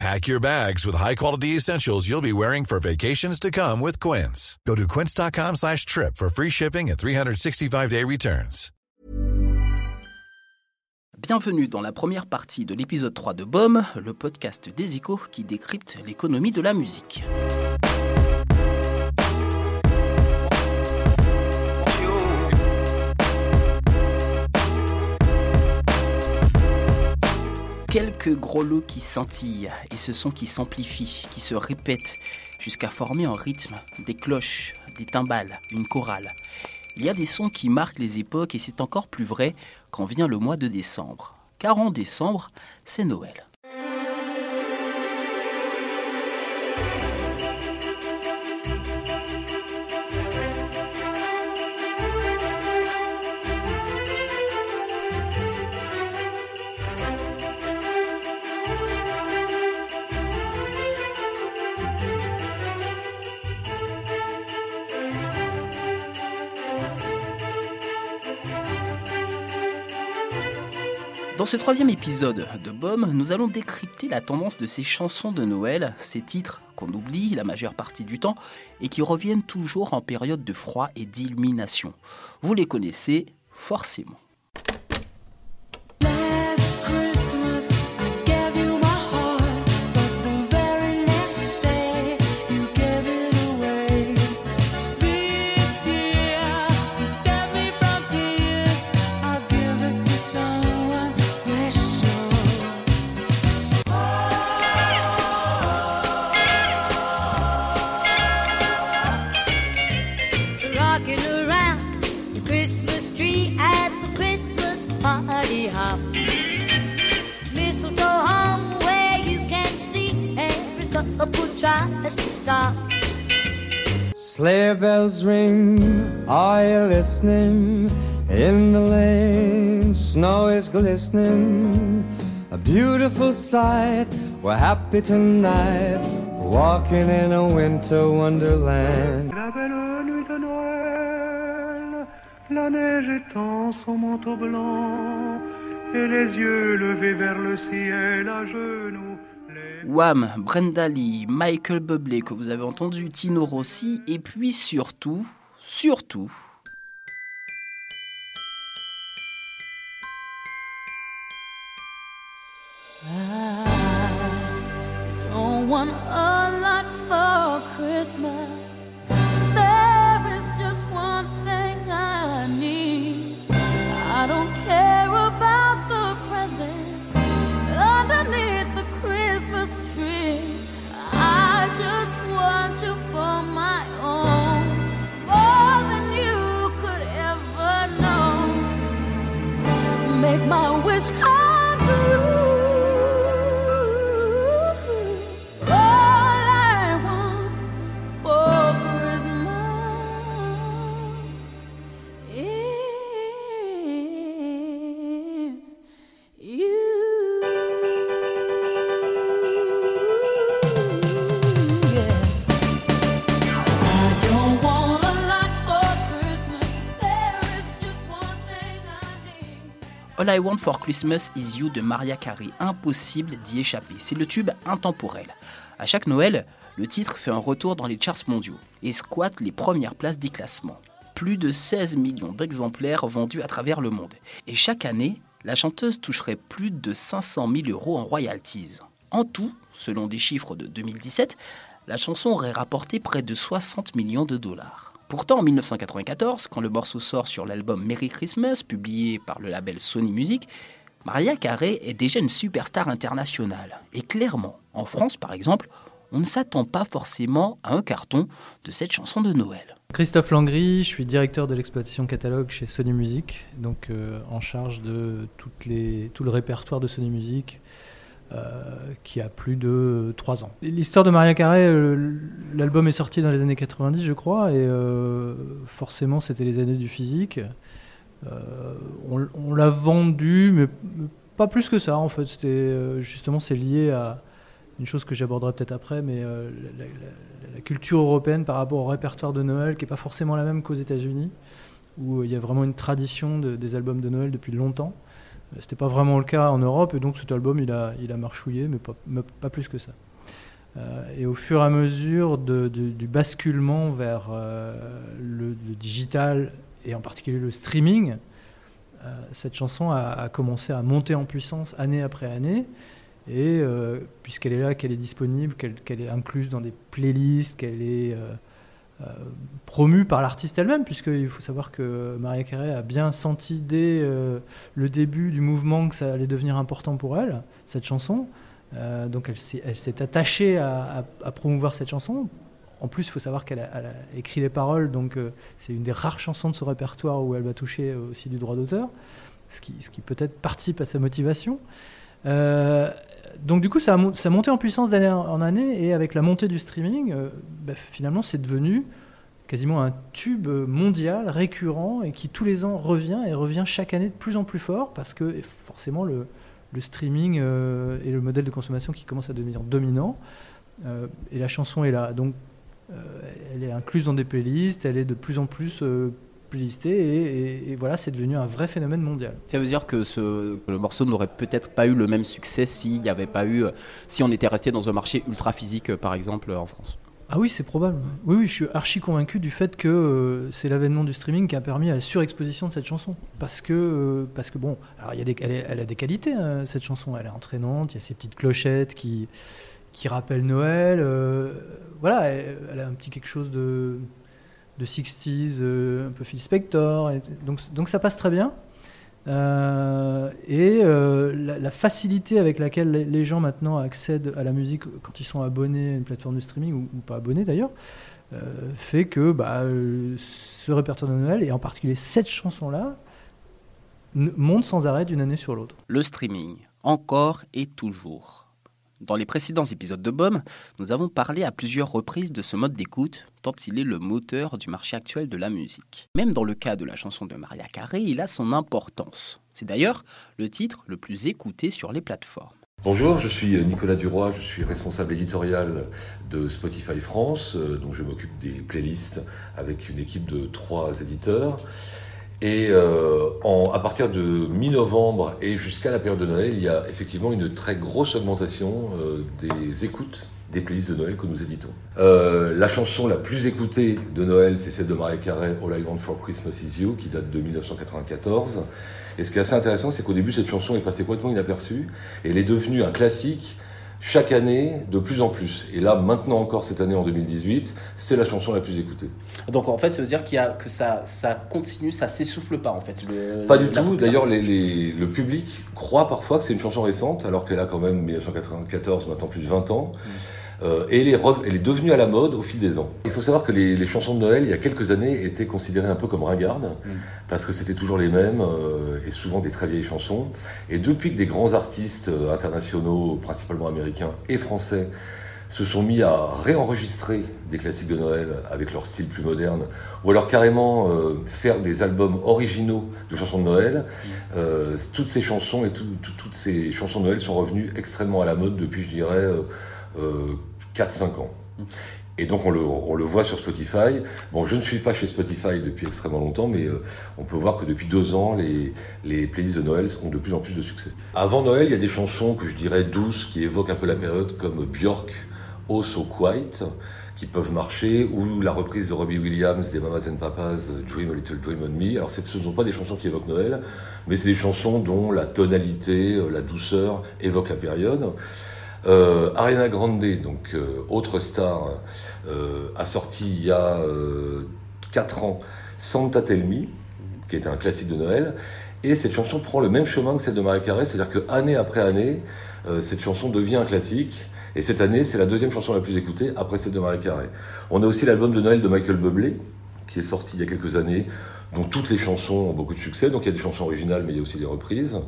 Pack your bags with high-quality essentials you'll be wearing for vacations to come with Quince. Go to quince.com slash trip for free shipping and 365-day returns. Bienvenue dans la première partie de l'épisode 3 de BOM, le podcast des échos qui décrypte l'économie de la musique. Quelques gros lots qui scintillent et ce son qui s'amplifie, qui se répète jusqu'à former en rythme des cloches, des timbales, une chorale. Il y a des sons qui marquent les époques et c'est encore plus vrai quand vient le mois de décembre. Car en décembre, c'est Noël. Ce troisième épisode de BOM, nous allons décrypter la tendance de ces chansons de Noël, ces titres qu'on oublie la majeure partie du temps et qui reviennent toujours en période de froid et d'illumination. Vous les connaissez forcément. Sleigh bells ring, are you listening? In the lane, snow is glistening. A beautiful sight, we're happy tonight, walking in a winter wonderland. La belle nuit de Noël, la neige étend son manteau blanc, et les yeux levés vers le ciel à genoux. Wham, Brenda Lee, Michael Bublé que vous avez entendu, Tino Rossi, et puis surtout, surtout. Wish come All I Want for Christmas is You de Maria Carey. Impossible d'y échapper. C'est le tube intemporel. À chaque Noël, le titre fait un retour dans les charts mondiaux et squatte les premières places des classements. Plus de 16 millions d'exemplaires vendus à travers le monde. Et chaque année, la chanteuse toucherait plus de 500 000 euros en royalties. En tout, selon des chiffres de 2017, la chanson aurait rapporté près de 60 millions de dollars. Pourtant, en 1994, quand le morceau sort sur l'album Merry Christmas, publié par le label Sony Music, Maria Carey est déjà une superstar internationale. Et clairement, en France par exemple, on ne s'attend pas forcément à un carton de cette chanson de Noël. Christophe Langry, je suis directeur de l'exploitation catalogue chez Sony Music, donc euh, en charge de tout le répertoire de Sony Music, qui a plus de 3 ans. L'histoire de Maria Carey, euh, l'album est sorti dans les années 90, je crois, et euh, forcément c'était les années du physique. Euh, on l'a vendu, mais pas plus que ça en fait. Euh, justement c'est lié à une chose que j'aborderai peut-être après, mais euh, la, culture européenne par rapport au répertoire de Noël qui n'est pas forcément la même qu'aux États-Unis, où euh, il y a vraiment une tradition de- des albums de Noël depuis longtemps. C'était pas vraiment le cas en Europe, et donc cet album il a, il a marchouillé, mais pas, pas plus que ça. Euh, et au fur et à mesure du basculement vers euh, le, digital et en particulier le streaming, euh, cette chanson a, commencé à monter en puissance année après année. Et puisqu'elle est là, qu'elle est disponible, qu'elle est incluse dans des playlists, qu'elle est euh, promue par l'artiste elle-même, puisqu'il faut savoir que Maria Carey a bien senti dès euh, le début du mouvement que ça allait devenir important pour elle, cette chanson. Euh, donc elle s'est attachée à, promouvoir cette chanson. En plus, il faut savoir qu'elle a, écrit les paroles, donc euh, c'est une des rares chansons de ce répertoire où elle va toucher aussi du droit d'auteur, ce qui, peut-être participe à sa motivation. Donc du coup, ça a, monté en puissance d'année en année, et avec la montée du streaming, euh, bah, finalement, c'est devenu quasiment un tube mondial récurrent et qui tous les ans revient et revient chaque année de plus en plus fort parce que forcément le, streaming euh, est le modèle de consommation qui commence à devenir dominant euh, et la chanson est là. Donc euh, elle est incluse dans des playlists, elle est de plus en plus et, et- et voilà, c'est devenu un vrai phénomène mondial. Ça veut dire que, ce, que le morceau n'aurait peut-être pas eu le même succès s'il n'y avait pas eu, si on était resté dans un marché ultra physique, euh, par exemple, euh, en France. Ah oui, c'est probable. Oui, oui, je suis archi convaincu du fait que euh, c'est l'avènement du streaming qui a permis à la surexposition de cette chanson. Parce que, euh, parce que bon, alors il y a des, elle, est- elle a des qualités, hein, cette chanson. Elle est entraînante, il y a ces petites clochettes qui, qui rappellent Noël. euh, voilà, elle, elle a un petit quelque chose de, de 60s, euh, un peu Phil Spector. donc, donc ça passe très bien. Euh, et euh, la, facilité avec laquelle les- gens maintenant accèdent à la musique quand ils sont abonnés à une plateforme de streaming ou, pas abonnés d'ailleurs, fait que bah, ce répertoire de Noël, et en particulier cette chanson-là, monte sans arrêt d'une année sur l'autre. Le streaming, encore et toujours. Dans les précédents épisodes de BOM, nous avons parlé à plusieurs reprises de ce mode d'écoute, tant il est le moteur du marché actuel de la musique. Même dans le cas de la chanson de Maria Carey, il a son importance. C'est d'ailleurs le titre le plus écouté sur les plateformes. Bonjour, je suis Nicolas Duroy, je suis responsable éditorial de Spotify France, euh, donc je m'occupe des playlists avec une équipe de trois éditeurs. Et euh, à partir de mi-novembre et jusqu'à la période de Noël, il y a effectivement une très grosse augmentation euh, des écoutes des playlists de Noël que nous éditons. Euh, la chanson la plus écoutée de Noël, c'est celle de Mariah Carey, All I Want for Christmas Is You, qui date de 1994. Et ce qui est assez intéressant, c'est qu'au début, cette chanson est passée complètement inaperçue, et elle est devenue un classique chaque année de plus en plus. Et là, maintenant encore, cette année en 2018, c'est la chanson la plus écoutée. Donc en fait, ça veut dire qu'il y a, que ça, ça continue, ça s'essouffle pas en fait. le- Pas du tout. D'ailleurs, les- les- le public croit parfois que c'est une chanson récente, alors qu'elle a quand même 1994, maintenant plus de 20 ans. Euh, et elle est, rev- elle est devenue à la mode au fil des ans. Il faut savoir que les, les chansons de Noël, il y a quelques années, étaient considérées un peu comme ringardes, parce que c'était toujours les mêmes, euh, et souvent des très vieilles chansons. Et depuis que des grands artistes euh, internationaux, principalement américains et français, se sont mis à réenregistrer des classiques de Noël avec leur style plus moderne, ou alors carrément euh, faire des albums originaux de chansons de Noël. Euh, toutes ces chansons et tout- tout- toutes ces chansons de Noël sont revenues extrêmement à la mode depuis, je dirais, euh, 4-5 ans. Et donc on le, on le voit sur Spotify. Bon, je ne suis pas chez Spotify depuis extrêmement longtemps, mais euh, on peut voir que depuis deux ans, les, les playlists de Noël ont de plus en plus de succès. Avant Noël, il y a des chansons que je dirais douces, qui évoquent un peu la période, comme Björk, Oh So qui peuvent marcher, ou la reprise de Robbie Williams des Mamas and Papas, Dream a Little Dream on Me. Alors ce ne sont pas des chansons qui évoquent Noël, mais c'est des chansons dont la tonalité, euh, la douceur évoque la période. Euh, Ariana Grande, donc euh, autre star, euh, a sorti il y a euh, 4 ans Santa Tell Me, qui était un classique de Noël. Et cette chanson prend le même chemin que celle de Mariah Carey, c'est-à-dire que année après année, euh, cette chanson devient un classique. Et cette année, c'est la deuxième chanson la plus écoutée après celle de Mariah Carey. On a aussi l'album de Noël de Michael Bublé, qui est sorti il y a quelques années, dont toutes les chansons ont beaucoup de succès. Donc il y a des chansons originales, mais il y a aussi des reprises.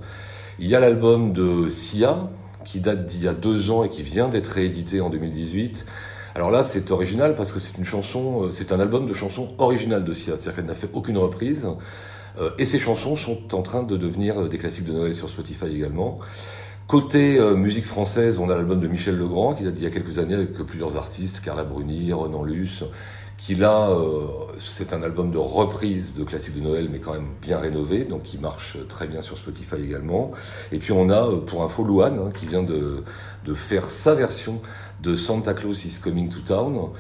Il y a l'album de Sia, qui date d'il y a deux ans et qui vient d'être réédité en 2018. Alors là, c'est original parce que c'est une chanson, euh, c'est un album de chansons originales de Sia, c'est-à-dire qu'elle n'a fait aucune reprise. Euh, et ces chansons sont en train de devenir des classiques de Noël sur Spotify également. Côté euh, musique française, on a l'album de Michel Legrand qui date d'il y a quelques années avec plusieurs artistes, Carla Bruni, Renan Luce, qui là, euh, c'est un album de reprise de classiques de Noël, mais quand même bien rénové, donc qui marche très bien sur Spotify également. Et puis on a, pour info, Louane, hein, qui vient de, de faire sa version de Santa Claus is Coming to Town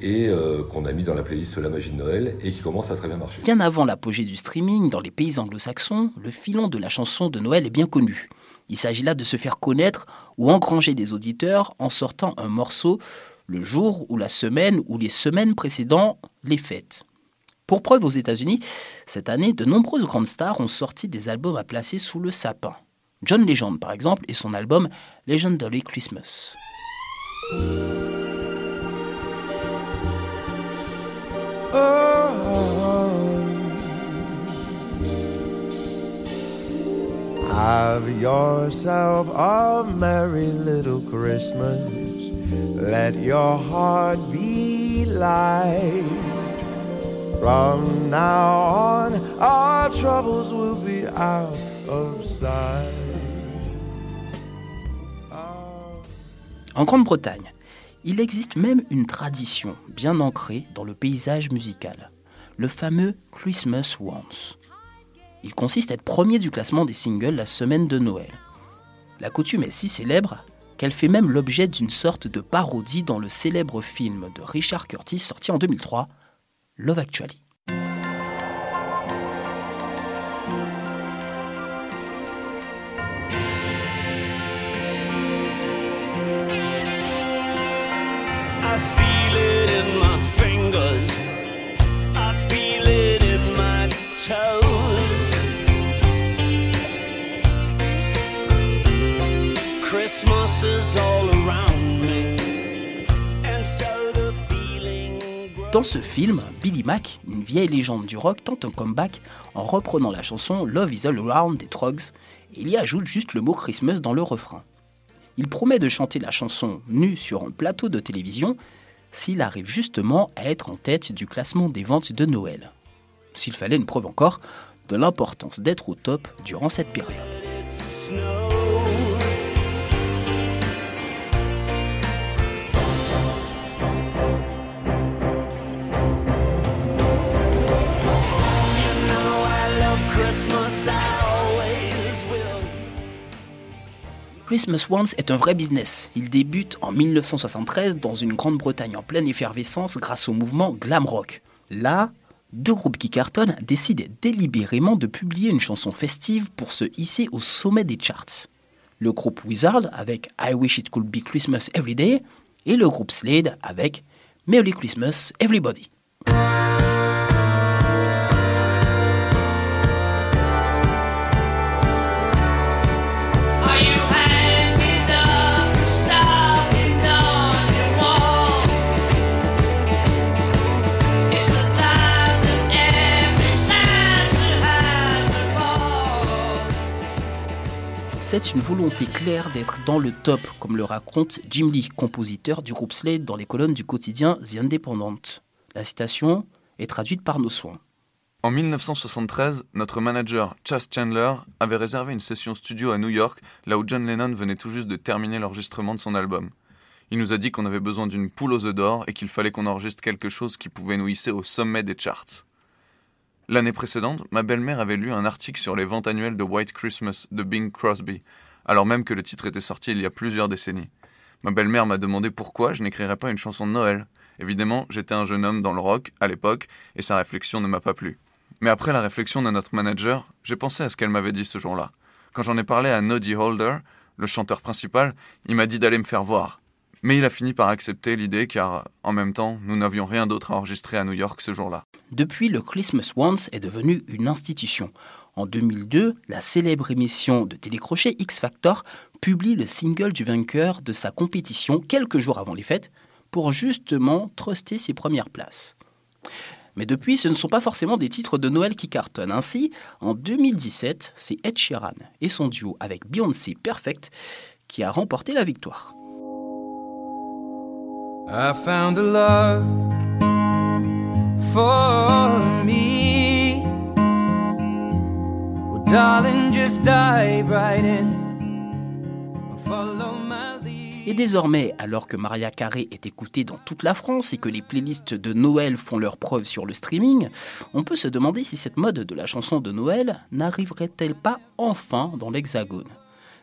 et euh, qu'on a mis dans la playlist La magie de Noël et qui commence à très bien marcher. Bien avant l'apogée du streaming, dans les pays anglo-saxons, le filon de la chanson de Noël est bien connu. Il s'agit là de se faire connaître ou engranger des auditeurs en sortant un morceau le jour ou la semaine ou les semaines précédant les fêtes. Pour preuve aux États-Unis, cette année, de nombreuses grandes stars ont sorti des albums à placer sous le sapin. John Legend, par exemple, et son album Legendary Christmas. Christmas. Let your heart be light. From now on, our troubles will be out of sight. En Grande-Bretagne, il existe même une tradition bien ancrée dans le paysage musical, le fameux Christmas Once. Il consiste à être premier du classement des singles la semaine de Noël. La coutume est si célèbre qu'elle fait même l'objet d'une sorte de parodie dans le célèbre film de Richard Curtis sorti en 2003, Love Actually. Dans ce film, Billy Mack, une vieille légende du rock, tente un comeback en reprenant la chanson Love is All Around des Trogs et il y ajoute juste le mot Christmas dans le refrain. Il promet de chanter la chanson nu sur un plateau de télévision s'il arrive justement à être en tête du classement des ventes de Noël. S'il fallait une preuve encore de l'importance d'être au top durant cette période. Christmas Once est un vrai business. Il débute en 1973 dans une Grande-Bretagne en pleine effervescence grâce au mouvement glam rock. Là, deux groupes qui cartonnent décident délibérément de publier une chanson festive pour se hisser au sommet des charts. Le groupe Wizard avec I Wish It Could Be Christmas Every Day et le groupe Slade avec Merry Christmas Everybody. C'est une volonté claire d'être dans le top, comme le raconte Jim Lee, compositeur du groupe Slade dans les colonnes du quotidien The Independent. La citation est traduite par nos soins. En 1973, notre manager Chas Chandler avait réservé une session studio à New York, là où John Lennon venait tout juste de terminer l'enregistrement de son album. Il nous a dit qu'on avait besoin d'une poule aux œufs d'or et qu'il fallait qu'on enregistre quelque chose qui pouvait nous hisser au sommet des charts. L'année précédente, ma belle-mère avait lu un article sur les ventes annuelles de White Christmas de Bing Crosby, alors même que le titre était sorti il y a plusieurs décennies. Ma belle-mère m'a demandé pourquoi je n'écrirais pas une chanson de Noël. Évidemment, j'étais un jeune homme dans le rock à l'époque et sa réflexion ne m'a pas plu. Mais après la réflexion de notre manager, j'ai pensé à ce qu'elle m'avait dit ce jour-là. Quand j'en ai parlé à Noddy Holder, le chanteur principal, il m'a dit d'aller me faire voir. Mais il a fini par accepter l'idée car, en même temps, nous n'avions rien d'autre à enregistrer à New York ce jour-là. Depuis, le Christmas Once est devenu une institution. En 2002, la célèbre émission de télécrochet X Factor publie le single du vainqueur de sa compétition quelques jours avant les fêtes pour justement truster ses premières places. Mais depuis, ce ne sont pas forcément des titres de Noël qui cartonnent. Ainsi, en 2017, c'est Ed Sheeran et son duo avec Beyoncé Perfect qui a remporté la victoire. I found a love for me. Et désormais, alors que Maria Carey est écoutée dans toute la France et que les playlists de Noël font leurs preuves sur le streaming, on peut se demander si cette mode de la chanson de Noël n'arriverait-elle pas enfin dans l'Hexagone?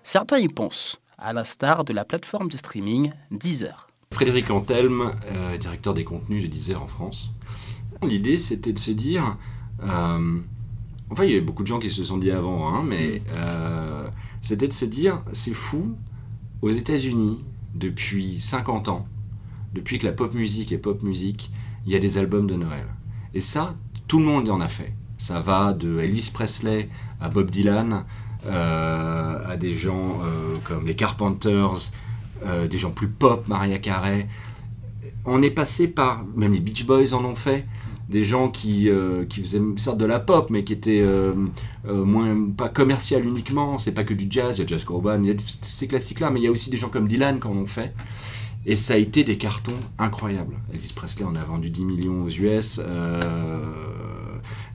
Certains y pensent, à l'instar de la plateforme de streaming Deezer. Frédéric Antelme, euh, directeur des contenus de Deezer en France. L'idée, c'était de se dire. euh, enfin, il y avait beaucoup de gens qui se sont dit avant, hein, mais euh, c'était de se dire c'est fou, aux États-Unis, depuis 50 ans, depuis que la pop musique est pop musique, il y a des albums de Noël. Et ça, tout le monde en a fait. Ça va de Elvis Presley à Bob Dylan, euh, à des gens euh, comme les Carpenters, euh, des gens plus pop, Maria Carey. On est passé par, même les Beach Boys en ont fait, des gens qui, euh, qui faisaient certes de la pop, mais qui étaient euh, moins, pas commercial uniquement. C'est pas que du jazz, il y a Jazz Corban, il y a ces classiques-là, mais il y a aussi des gens comme Dylan qui en ont fait. Et ça a été des cartons incroyables. Elvis Presley en a vendu 10 millions aux US.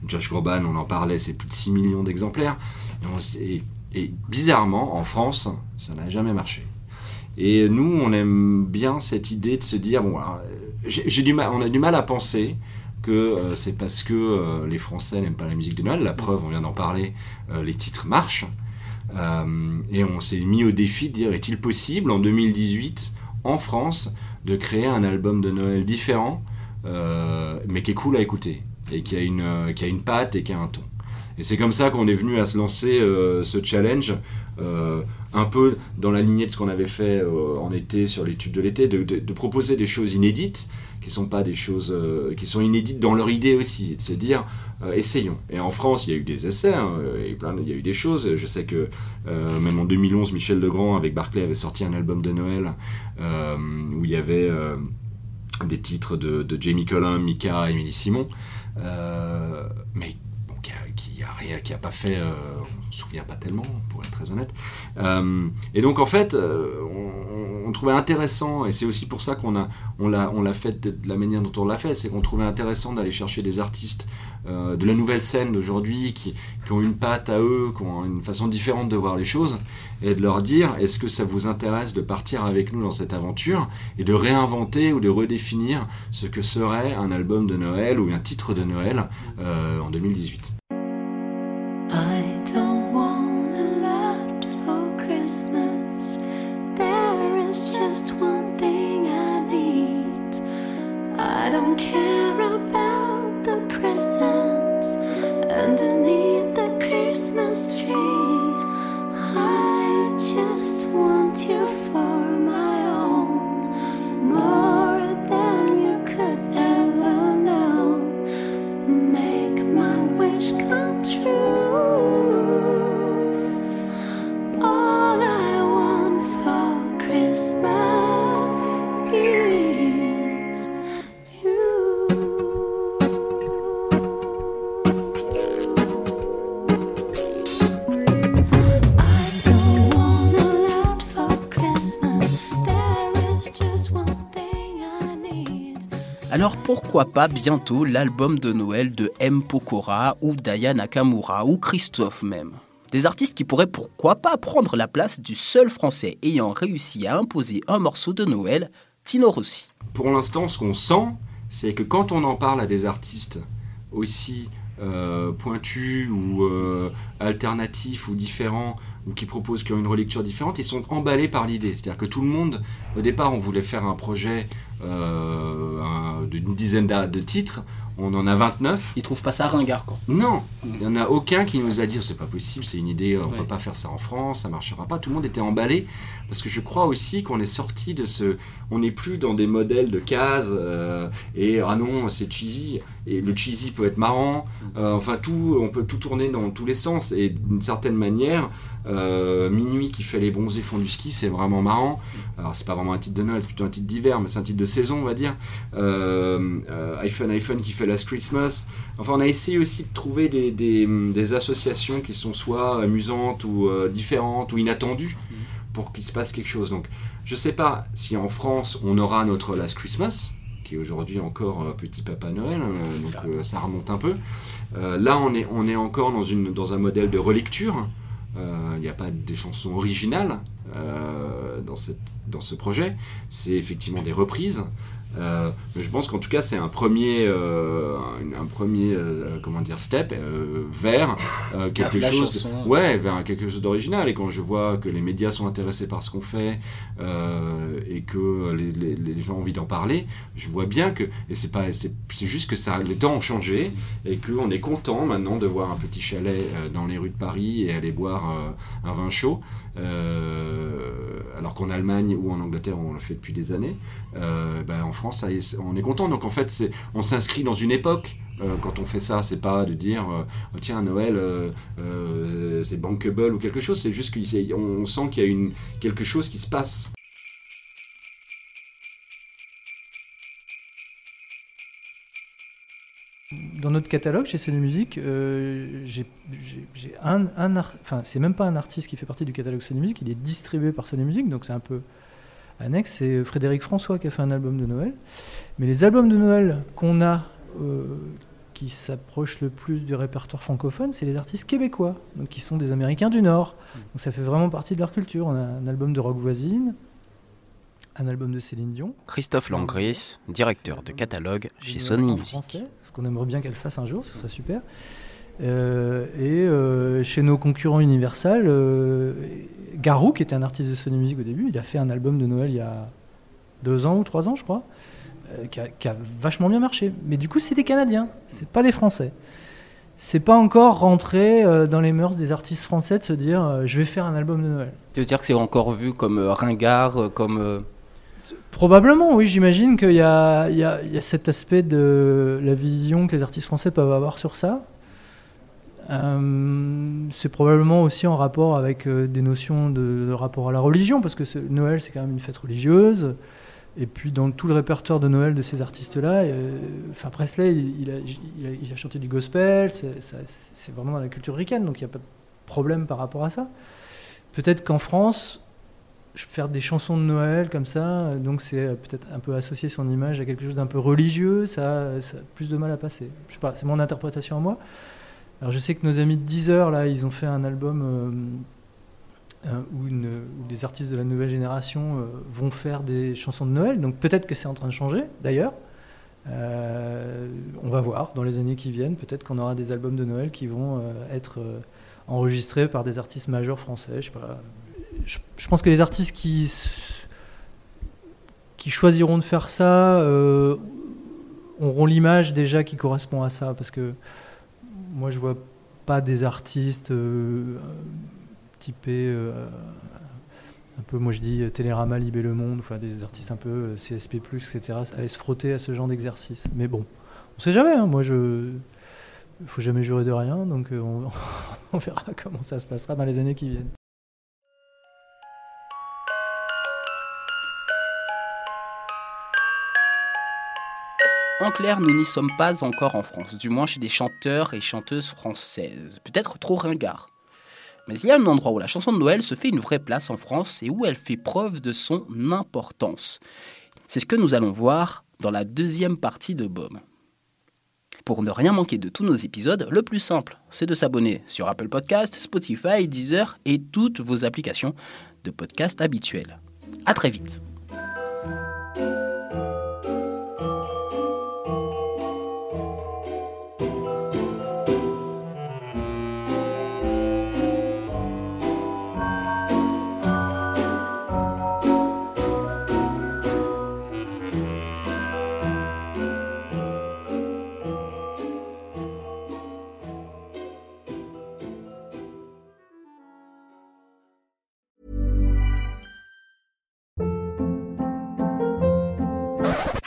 Josh Groban, on en parlait, c'est plus de 6 millions d'exemplaires. Et bizarrement, en France, ça n'a jamais marché. Et nous, on aime bien cette idée de se dire, bon, on a du mal à penser que euh, c'est parce que euh, les Français n'aiment pas la musique de Noël. La preuve, on vient d'en parler, euh, les titres marchent. Et on s'est mis au défi de dire, est-il possible en 2018, en France, de créer un album de Noël différent, mais qui est cool à écouter, et qui a une, qui a une patte et qui a un ton. Et c'est comme ça qu'on est venu à se lancer ce challenge, un peu dans la lignée de ce qu'on avait fait euh, en été sur l'étude de l'été, de, proposer des choses inédites, qui sont pas des choses euh, qui sont inédites dans leur idée aussi, et de se dire euh, essayons. Et en France, il y a eu des essais, hein, il y a eu des choses. Je sais que euh, même en 2011, Michel Legrand avec Barclay avait sorti un album de Noël euh, où il y avait euh, des titres de, Jamie Cullum, Mika, Émilie Simon, euh, mais bon, qui, a, rien, qui a pas fait, euh, on se souvient pas tellement, pour être très honnête. Euh, et donc en fait, euh, on, on trouvait intéressant, et c'est aussi pour ça qu'on a, on l'a, on l'a fait de la manière dont on l'a fait, c'est qu'on trouvait intéressant d'aller chercher des artistes euh, de la nouvelle scène d'aujourd'hui qui, qui ont une patte à eux, qui ont une façon différente de voir les choses, et de leur dire est-ce que ça vous intéresse de partir avec nous dans cette aventure et de réinventer ou de redéfinir ce que serait un album de Noël ou un titre de Noël euh, en 2018. Underneath the Christmas tree. Pourquoi pas bientôt l'album de Noël de M. Pokora ou Daya Nakamura ou Christophe même Des artistes qui pourraient pourquoi pas prendre la place du seul français ayant réussi à imposer un morceau de Noël, Tino Rossi. Pour l'instant, ce qu'on sent, c'est que quand on en parle à des artistes aussi euh, pointus ou euh, alternatifs ou différents ou qui proposent qui ont une relecture différente, ils sont emballés par l'idée. C'est-à-dire que tout le monde, au départ, on voulait faire un projet euh, un- d'une dizaine de titres, on en a 29. Ils trouvent pas ça ringard quoi. Non, il n'y en a aucun qui nous a dit c'est pas possible, c'est une idée, on Ouais. peut pas faire ça en France, ça marchera pas. Tout le monde était emballé parce que je crois aussi qu'on est sorti de ce, on n'est plus dans des modèles de cases euh, et ah non c'est cheesy et le cheesy peut être marrant. Euh, enfin tout, on peut tout tourner dans tous les sens et d'une certaine manière, euh, minuit qui fait les bronzés font du ski, c'est vraiment marrant. Alors c'est pas vraiment un titre de Noël, c'est plutôt un titre d'hiver, mais c'est un titre de saison on va dire. IPhone iPhone qui fait Last Christmas. Enfin, on a essayé aussi de trouver des, des- des associations qui sont soit amusantes ou différentes ou inattendues pour qu'il se passe quelque chose. Donc, je sais pas si en France on aura notre Last Christmas, qui est aujourd'hui encore euh, petit Papa Noël, hein, donc euh, ça remonte un peu. Euh, là, on est, on est encore dans, une, dans un modèle de relecture. Euh, Il n'y a pas des chansons originales euh, dans, cette, dans ce projet. C'est effectivement des reprises. Euh, mais je pense qu'en tout cas, c'est un premier, euh, un, un premier euh, comment dire, step vers quelque la chose. chanson. Ouais, vers quelque chose d'original. Et quand je vois que les médias sont intéressés par ce qu'on fait et que les, les- les gens ont envie d'en parler, je vois bien que. Et c'est pas, c'est juste que ça, les temps ont changé et qu'on est content maintenant de voir un petit chalet dans les rues de Paris et aller boire un vin chaud. Alors qu'en Allemagne ou en Angleterre, on le fait depuis des années. Euh, ben, en France, on est content. Donc en fait, on s'inscrit dans une époque. euh, quand on fait ça, c'est pas de dire euh, Oh, tiens Noël c'est bankable ou quelque chose. C'est juste qu'on sent qu'il y a une quelque chose qui se passe. Dans notre catalogue chez Sony Music, j'ai j'ai- j'ai un, c'est même pas un artiste qui fait partie du catalogue Sony Music, il est distribué par Sony Music, donc c'est un peu annexe. C'est Frédéric François qui a fait un album de Noël. Mais les albums de Noël qu'on a, euh, qui s'approchent le plus du répertoire francophone, c'est les artistes québécois, donc qui sont des Américains du Nord. Donc ça fait vraiment partie de leur culture. On a un album de rock voisine, un album de Céline Dion. Christophe Langris, directeur de catalogue chez Sony en Music. français, ce qu'on aimerait bien qu'elle fasse un jour, ce serait super. Euh, et euh, chez nos concurrents Universal, euh, Garou, qui était un artiste de Sony Music au début, il a fait un album de Noël il y a deux ans ou trois ans, je crois, qui, a, qui a vachement bien marché. Mais du coup, c'est des Canadiens, c'est pas des Français. C'est pas encore rentré dans les mœurs des artistes français de se dire je vais faire un album de Noël. Tu veux dire que c'est encore vu comme ringard, comme... Probablement, oui, j'imagine qu'il y y, y a cet aspect de la vision que les artistes français peuvent avoir sur ça. Euh, c'est probablement aussi en rapport avec euh, des notions de, rapport à la religion, parce que Noël, c'est quand même une fête religieuse. Et puis, dans tout le répertoire de Noël de ces artistes-là, euh, enfin, Presley, il, a, chanté du gospel, c'est vraiment dans la culture ricaine, donc il n'y a pas de problème par rapport à ça. Peut-être qu'en France, faire des chansons de Noël comme ça, euh, donc c'est euh, peut-être un peu associer son image à quelque chose d'un peu religieux, ça, ça a plus de mal à passer. Je sais pas, c'est mon interprétation à moi. Alors je sais que nos amis de Deezer, là, ils ont fait un album euh, euh, où, des artistes de la nouvelle génération euh, vont faire des chansons de Noël, donc peut-être que c'est en train de changer, d'ailleurs. On va voir dans les années qui viennent, peut-être qu'on aura des albums de Noël qui vont être enregistrés par des artistes majeurs français, je pense que les artistes qui, qui choisiront de faire ça auront l'image déjà qui correspond à ça, parce que moi je vois pas des artistes euh, typés euh, un peu, moi je dis euh, Télérama, Libé Le Monde, enfin des artistes un peu CSP+, etc., aller se frotter à ce genre d'exercice. Mais bon, on sait jamais, hein, moi je... Faut jamais jurer de rien, donc on, on verra comment ça se passera dans les années qui viennent. En clair, nous n'y sommes pas encore en France, du moins chez des chanteurs et chanteuses françaises. Peut-être trop ringards. Mais il y a un endroit où la chanson de Noël se fait une vraie place en France et où elle fait preuve de son importance. C'est ce que nous allons voir dans la deuxième partie de Baume. Pour ne rien manquer de tous nos épisodes, le plus simple, c'est de s'abonner sur Apple Podcast, Spotify, Deezer et toutes vos applications de podcast habituelles. À très vite.